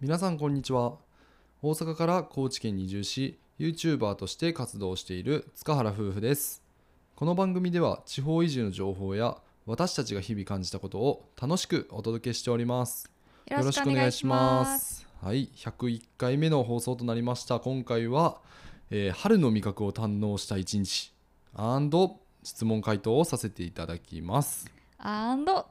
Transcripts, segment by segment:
皆さんこんにちは。大阪から高知県に移住し YouTuber として活動している塚原夫婦です。この番組では地方移住の情報や私たちが日々感じたことを楽しくお届けしております。よろしくお願いします。はい。101回目の放送となりました。今回は、えー春の味覚を堪能した一日。質問回答をさせていただきます。アンド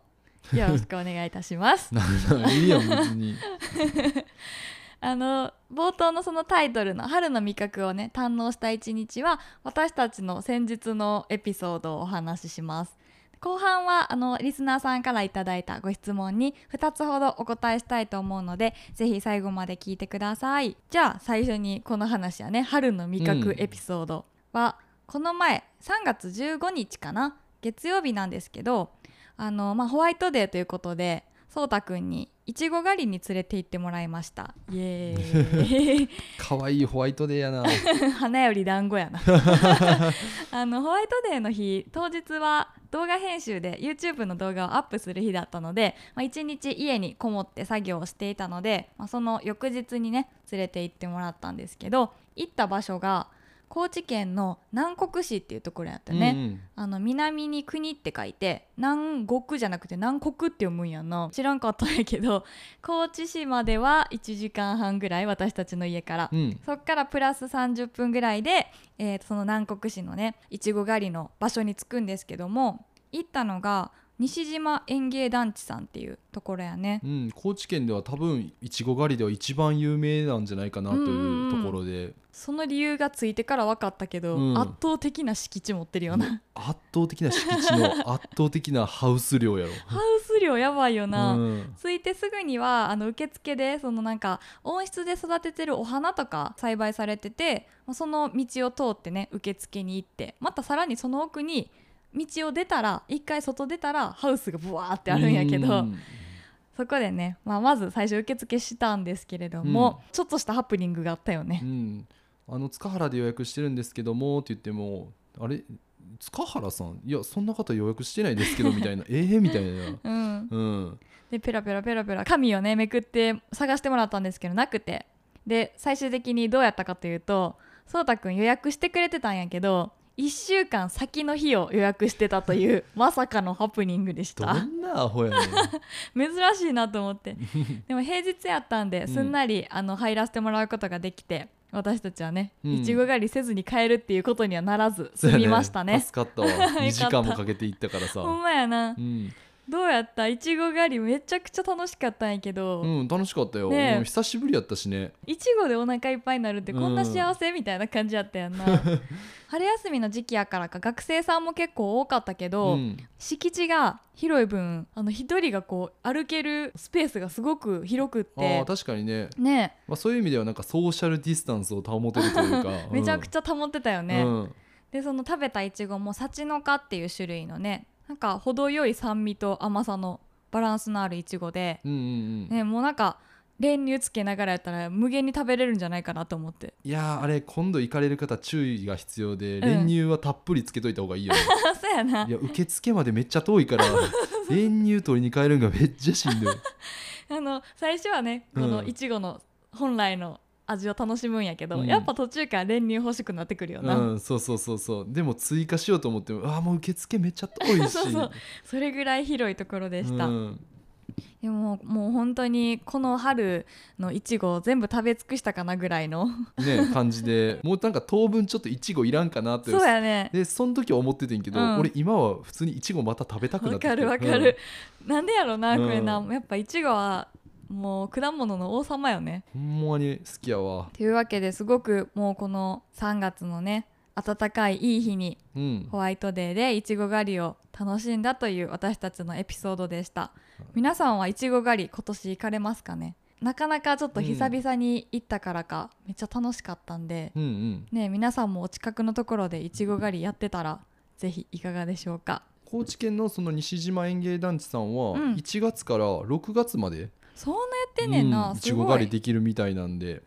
よろしくお願いいたします。いいやん別に あの冒頭のそのタイトルの春の味覚をね堪能した一日は私たちの先日のエピソードをお話しします。後半はあのリスナーさんからいいたご質問に2つほどお答えしたいと思うのでぜひ最後まで聞いてください。じゃあ最初にこの話はね。春の味覚エピソードは、この前3月15日かな？月曜日なんですけどあの、まあ、ホワイトデーということでそうたくんにいちご狩りに連れて行ってもらいました。イエーイ。可愛いホワイトデーやな。花より団子やな。あのホワイトデーの日当日は動画編集で YouTube の動画をアップする日だったので、まあ、一日家にこもって作業をしていたので、まあ、その翌日にね連れて行ってもらったんですけど行った場所が高知県の南国市っていうところやったね、うんうん。あの南に国って書いて南国じゃなくて南国って読むんやんな。知らんかったんやけど 高知市までは1時間半ぐらい私たちの家から、うん。そっからプラス30分ぐらいで、えーとその南国市のねいちご狩りの場所に着くんですけども行ったのが西島園芸団地さんっていうところやね。うん、高知県では多分いちご狩りでは一番有名なんじゃないかなというところで、その理由がついてから分かったけど、うん。圧倒的な敷地持ってるよな。圧倒的な敷地の 圧倒的なハウス量やろ。ハウス量やばいよな、うん。着いてすぐにはあの受付でそのなんか温室で育ててるお花とか栽培されててまあその道を通ってね受付に行ってまたさらにその奥に道を出たら一回外出たらハウスがブワーってあるんやけど、うん。そこでね、まあ、まず最初受付したんですけれども、うちょっとしたハプニングがあったよね。う。ん、あの塚原で予約してるんですけどもって言ってもあれ塚原さんいやそんな方予約してないですけどみたいな ええみたいな。うん、うん、でペラペラペラペラ紙をねめくって探してもらったんですけどなくて。で最終的にどうやったかというとそうたくん予約してくれてたんやけど1週間先の日を予約してたという まさかのハプニングでしどたんなアホやねん。珍しいなと思って。でも平日やったんでうん。すんなり、あの入らせてもらうことができて私たちはねうん。いちご狩りせずに帰るっていうことにはならず済みましたね。助かったわ。2時間もかけて行ったからさ。ほんまやな。うん、どうやった？いちご狩りめちゃくちゃ楽しかったんやけど、うん、楽しかったよ、ねえ。うん久しぶりやったしね。いちごでお腹いっぱいになるってこんな幸せ、みたいな感じやったやんな。春休みの時期やからか学生さんも結構多かったけど、うん。敷地が広い分あの一人がこう歩けるスペースがすごく広くっあてー確かにね、ねまあ、そういう意味ではなんかソーシャルディスタンスを保てるというか。めちゃくゃちゃ保ってたよね、うん。でその食べたいちごも幸の花っていう種類のねなんか程よい酸味と甘さのバランスのあるいちごで、うんうんうん。ね、もうなんか練乳つけながらやったら無限に食べれるんじゃないかなと思って。いやーあれ今度行かれる方注意が必要で、ん。練乳はたっぷりつけといた方がいいよねあ そうやな。いや受付までめっちゃ遠いから 練乳取りに帰るんがめっちゃしんどい。あの最初はねこうん。のいちごの本来の味を楽しむんやけど、うん。やっぱ途中から練乳欲しくなってくるよな、うんそうそうそうそう。でも追加しようと思ってもあーもう受付めっちゃ遠いし。そうそうそれぐらい広いところでした、うん。でももう本当にこの春のいちごを全部食べ尽くしたかなぐらいの。ね感じで。もうなんか当分ちょっといちごいらんかなって。そうやね。でその時は思っててんけど、うん。俺今は普通にいちごまた食べたくなってわかるわかる、なんでやろなうんこれな、やっぱいちごはもう果物の王様よね。うんほんまに好きやわ。というわけですごくもうこの3月のね暖かいいい日にうん。ホワイトデーでいちご狩りを楽しんだという私たちのエピソードでした。皆さんはいちご狩り今年行かれますかね？なかなかちょっと久々に行ったからか、めっちゃ楽しかったんでうんうん。ね皆さんもお近くのところでいちご狩りやってたらぜひいかがでしょうか？高知県のその西島園芸団地さんはうん。1月から6月までそんなやってんねんな、うんい。ちご狩りできるみたいなんで、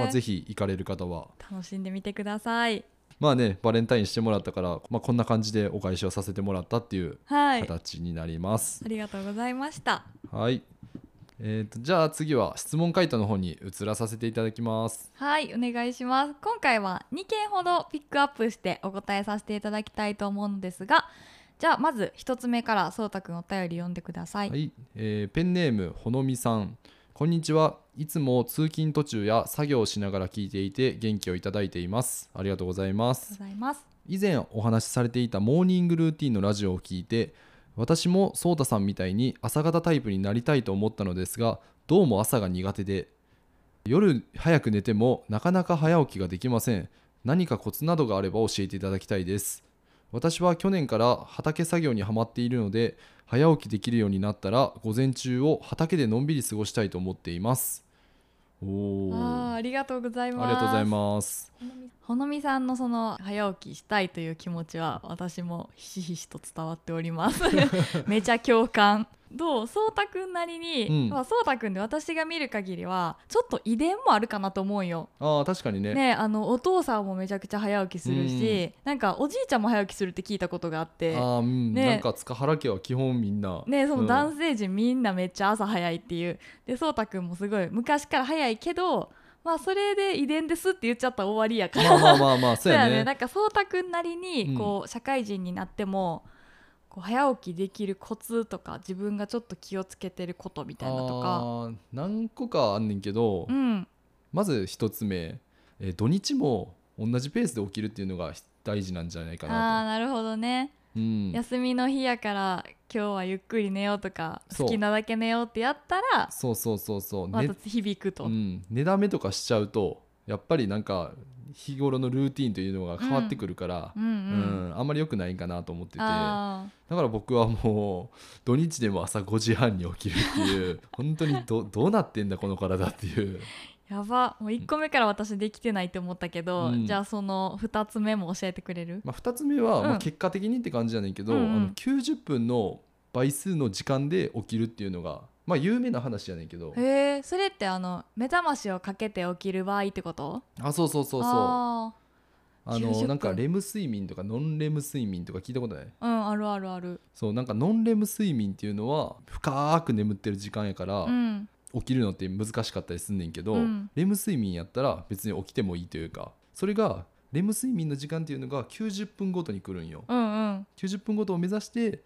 まあ、ぜひ行かれる方は。楽しんでみてください。まあねバレンタインしてもらったから、まあ、こんな感じでお返しをさせてもらったっていうはい。形になります、ありがとうございました。はい。えー、とじゃあ次は質問回答の方に移らさせていただきます。はいお願いします。今回は2件ほどピックアップしてお答えさせていただきたいと思うのですがじゃあまず1つ目からそうたくんお便り読んでください、はい、えーペンネームほのみさん。こんにちは。いつも通勤途中や作業をしながら聞いていて元気をいただいています。ありがとうございまあす。以前お話しされていたモーニングルーティンのラジオを聞いて私もソータさんみたいに朝方タイプになりたいと思ったのですがどうも朝が苦手で夜早く寝てもなかなか早起きができません。何かコツなどがあれば教えていただきたいです私は去年から畑作業にはまっているので早起きできるようになったら午前中を畑でのんびり過ごしたいと思っています。おー。あーありがとうございます。ありがとうございます。ほのみさんのその早起きしたいという気持ちは私もひしひしと伝わっております。めちゃ共感どうそうたくんなりに、うん。まあ、そうたくんで私が見る限りはちょっと遺伝もあるかなと思うよ。ああ確かにね。ねあのお父さんもめちゃくちゃ早起きするし、なんかおじいちゃんも早起きするって聞いたことがあってあーうん、ね。なんか塚原家は基本みんな。ねそのうん。男性陣みんなめっちゃ朝早いっていう。でそうたくんもすごい昔から早いけどまあそれで遺伝ですって言っちゃったら終わりやから。まあまあまあまあ そうやね。なんかそうたくんなりにこう、社会人になってもこう早起きできるコツとか自分がちょっと気をつけてることみたいなとか。何個かあんねんけど、うん。まず一つ目、えー土日も同じペースで起きるっていうのが大事なんじゃないかあーななるほどね、と、うん、休みの日やから今日はゆっくり寝ようとか好きなだけ寝ようってやったらそうそうそうそう、またね響くと、うん、寝だめとかしちゃうとやっぱりなんか日頃のルーティンというのが変わってくるから、うんうん。うんあんまり良くないかなと思ってて。だあから僕はもう土日でも朝5時半に起きるっていう 本当にどどうなってんだこの体っていう。ーやば。もう1個目から私できてないって思ったけど、うん。じゃあその2つ目も教えてくれる？まあ、2つ目は、まあ、うん結果的にって感じじゃないけど、うんうん。あの90分の倍数の時間で起きるっていうのが、まあ、有名な話じゃないけど。へえそれってあの目覚ましをかけて起きる場合ってこと？あそうそうそうそう。ああ90分のなんかレム睡眠とかノンレム睡眠とか聞いたことない？ーうんあるあるある。そうなんかノンレム睡眠っていうのは深く眠ってる時間やから、うん。起きるのって難しかったりすんねんけど、うん。レム睡眠やったら別に起きてもいいというかそれがレム睡眠の時間っていうのが90分ごとに来るんよ。うんうん。90分ごとを目指して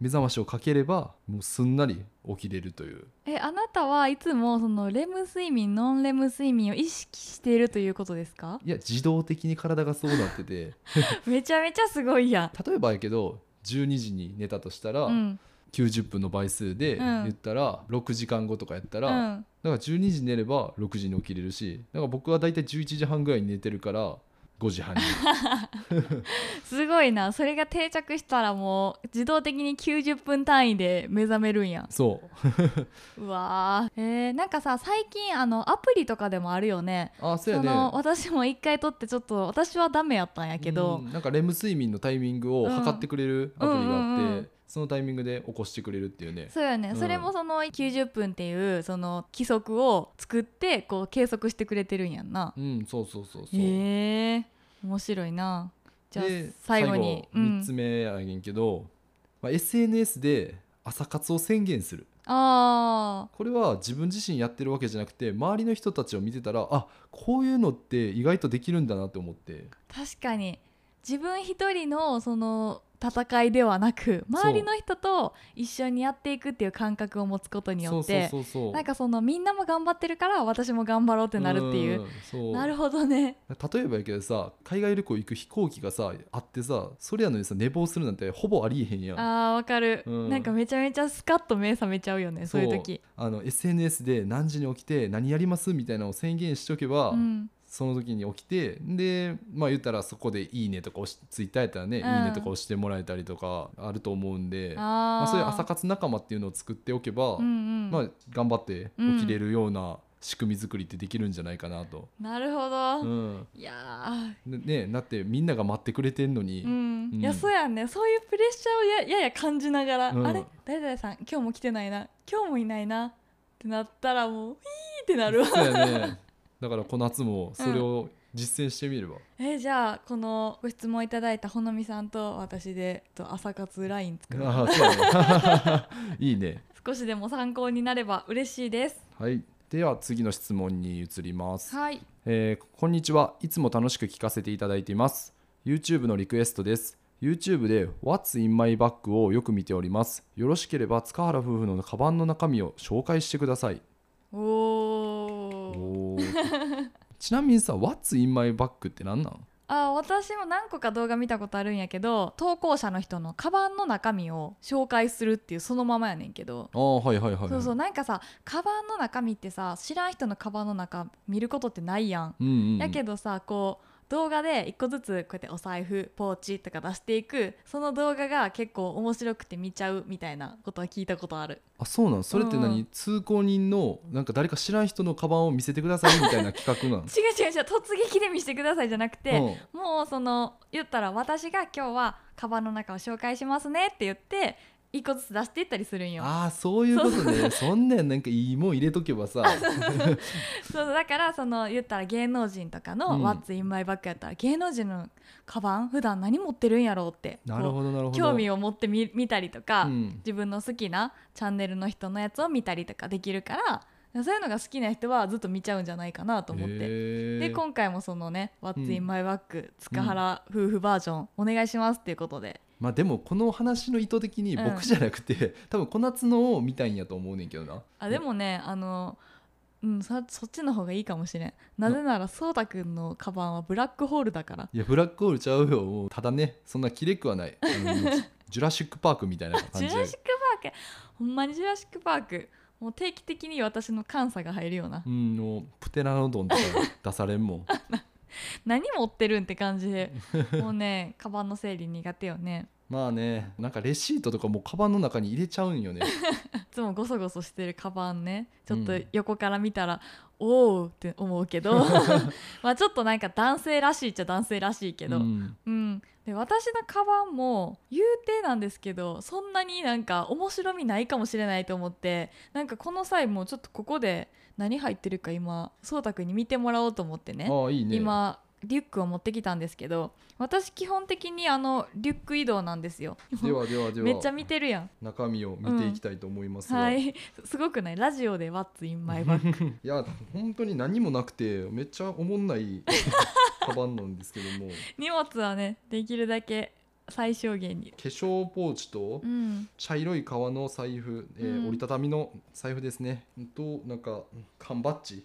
目覚ましをかければもうすんなり起きれるという。えあなたはいつもそのレム睡眠ノンレム睡眠を意識しているということですか？いや自動的に体がそうなってて。めちゃめちゃすごいや例えばやけど12時に寝たとしたら、んうん。90分の倍数でうん。言ったら6時間後とかやったら、うん。だから12時に寝れば6時に起きれるしだから僕はだいたい11時半ぐらいに寝てるから5時半に。すごいな。それが定着したらもう自動的に90分単位で目覚めるんや。そう。うわー。えー、なんかさ最近あのアプリとかでもあるよね。あそうやね。の私も一回撮ってちょっと私はダメやったんやけど、うんなんかレム睡眠のタイミングを測ってくれるアプリがあって、うんうんうんそのタイミングで起こしてくれるっていうね。そうよね、うん。それもその90分っていうその規則を作ってこう計測してくれてるんやんな。うんそうそうそうそう、へえ。面白いな。じゃあで最後に。最後3つ目やねんけど、まあ、SNS で朝活を宣言する。あこれは自分自身やってるわけじゃなくて周りの人たちを見てたらあこういうのって意外とできるんだなって思って。ー確かに。自分一人のその戦いではなく周りの人と一緒にやっていくっていう感覚を持つことによってなんかそのみんなも頑張ってるから私も頑張ろうってなるっていう、なるほどね。例えばやけどさ海外旅行行く飛行機がさあってさそれやのにさ寝坊するなんてほぼありえへんやん。あーわかる、うん。なんかめちゃめちゃスカッと目覚めちゃうよねそういう時。あの SNS で何時に起きて何やりますみたいなのを宣言しておけば、うんその時に起きてでまあ言ったらそこで「いいね」とか押しツイッターやったらね「うん。いいね」とか押してもらえたりとかあると思うんでまあ、そういう朝活仲間っていうのを作っておけば、うんうん。まあ、頑張って起きれるような仕組み作りってできるんじゃないかなと。なるほど、うん。いやでね、だってみんなが待ってくれてんのに、ーうん、うん。いやそうやんね。そういうプレッシャーをややや感じながら、うん。あれ？誰々さん今日も来てないな。今日もいないな。ってなったらもうヒーってなるわ。そうやねだからこの夏もそれを実践してみれば、えじゃあこのご質問いただいたほのみさんと私でと朝活ライン作ろう。ああそうやね。いいね。少しでも参考になれば嬉しいです。はい。では次の質問に移ります。はい。えーこんにちは。いつも楽しく聞かせていただいています。YouTube のリクエストです。YouTube で What's in my bag をよく見ております。よろしければ塚原夫婦のカバンの中身を紹介してください。おおちなみにさ What's in my bag って何なん？あ私も何個か動画見たことあるんやけど投稿者の人のカバンの中身を紹介するっていうそのままやねんけど。ああはいはいはいはい。そうそうなんかさカバンの中身ってさ知らん人のカバンの中見ることってないやん、うんうんうん。やけどさこう動画で一個ずつこうやってお財布ポーチとか出していくその動画が結構面白くて見ちゃうみたいなことは聞いたことある。あそうなん？それって何、うん。通行人のなんか誰か知らん人のカバンを見せてくださいみたいな企画なの 違う違う違う突撃で見せてくださいじゃなくて、うん。もうその言ったら私が今日はカバンの中を紹介しますねって言って一個ずつ出していったりするんよ。ああそういうことね。そんなんなんかいいもん入れとけばさ。そうだからその言ったら芸能人とかの「うん。What's in my bag」やったら芸能人のカバン普段何持ってるんやろうってなるほどなるほど。興味を持ってみ見たりとか、うん。自分の好きなチャンネルの人のやつを見たりとかできるからそういうのが好きな人はずっと見ちゃうんじゃないかなと思って。へー。で今回もそのね「う What's ん in my bag」塚原夫婦バージョンお願いしますっていうことで。まあでもこの話の意図的にうん。僕じゃなくて、多分小夏のを見たいんやと思うねんけどな。あでもねあのうんそそっちの方がいいかもしれん。なぜならそうたくんのカバンはブラックホールだから。いやブラックホールちゃうよ。もうただねそんなきれくはない。ジジュラシック・パークみたいな感じで。ジュラシック・パーク？ほんまにジュラシック・パーク？もう定期的に私の監査が入るような。うんもうプテラノドンとか出されんもん。何持ってるんって感じで。もうねカバンの整理苦手よね。まあねなんかレシートとかもうカバンの中に入れちゃうんよね。いつもゴソゴソしてるカバンね。ちょっとうん。横から見たら、おおって思うけど。まあちょっとなんか男性らしいっちゃ男性らしいけど、うん。うん、で私のカバンも言うてなんですけどそんなになんか面白みないかもしれないと思ってなんかこの際もちょっとここで何入ってるか今そうたくんに見てもらおうと思ってねいいね。今リュックを持ってきたんですけど私基本的にあのリュック移動なんですよ。ではではでは。めっちゃ見てるやん。中身を見ていきたいと思いますが、、はい。い すごくない？ラジオで「What's in my bag や本当に何もなくてめっちゃおもんない カバンなんですけども」荷物はねできるだけ最小限に。化粧ポーチとうん。茶色い革の財布、えーうん。折りたたみの財布ですね。となんか缶バッジ。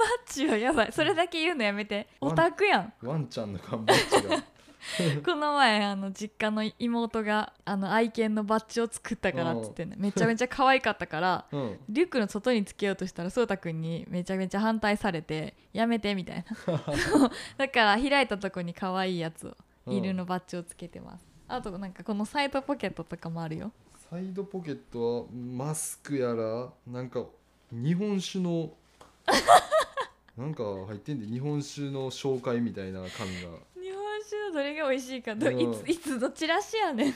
バッチはやばい。それだけ言うのやめて。オタクやん。ワンちゃんの缶バッジが この前あの実家の妹があの愛犬のバッジを作ったからっつってねめちゃめちゃ可愛かったから うん。リュックの外につけようとしたらそうたくんにめちゃめちゃ反対されてやめてみたいな。だから開いたとこに可愛いやつをうん。犬のバッジをつけてます。あとなんかこのサイドポケットとかもあるよ。サイドポケットはマスクやらなんか日本酒のなんか入ってんで日本酒の紹介みたいな紙がどれが美味しいかどうん。いついつどちらしやねん。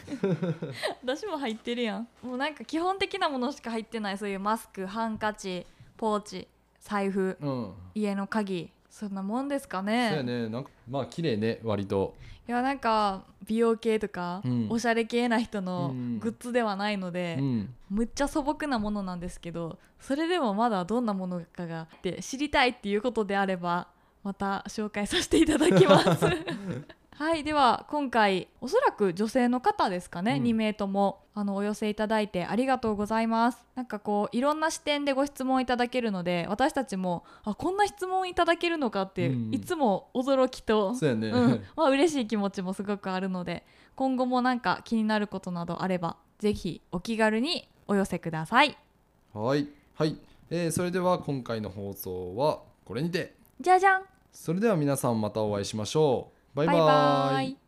私も入ってるやん。もうなんか基本的なものしか入ってないそういうマスクハンカチポーチ財布うん。家の鍵そんなもんですかそうねやね。なんかまあ綺麗ね割と。いやなんか美容系とか、うん。おしゃれ系な人のうん。グッズではないので、うん。むっちゃ素朴なものなんですけどそれでもまだどんなものかがって知りたいっていうことであればまた紹介させていただきます はいでは今回おそらく女性の方ですかね、うん。2名ともあのお寄せいただいてありがとうございます。なんかこういろんな視点でご質問いただけるので私たちもあこんな質問いただけるのかって、うん。いつも驚きとそうやね、うん、まあ嬉しい気持ちもすごくあるので今後もなんか気になることなどあればぜひお気軽にお寄せください。はい。はい、えーそれでは今回の放送はこれにて。じゃじゃん。それでは皆さんまたお会いしましょうバイバイ。バイバイ。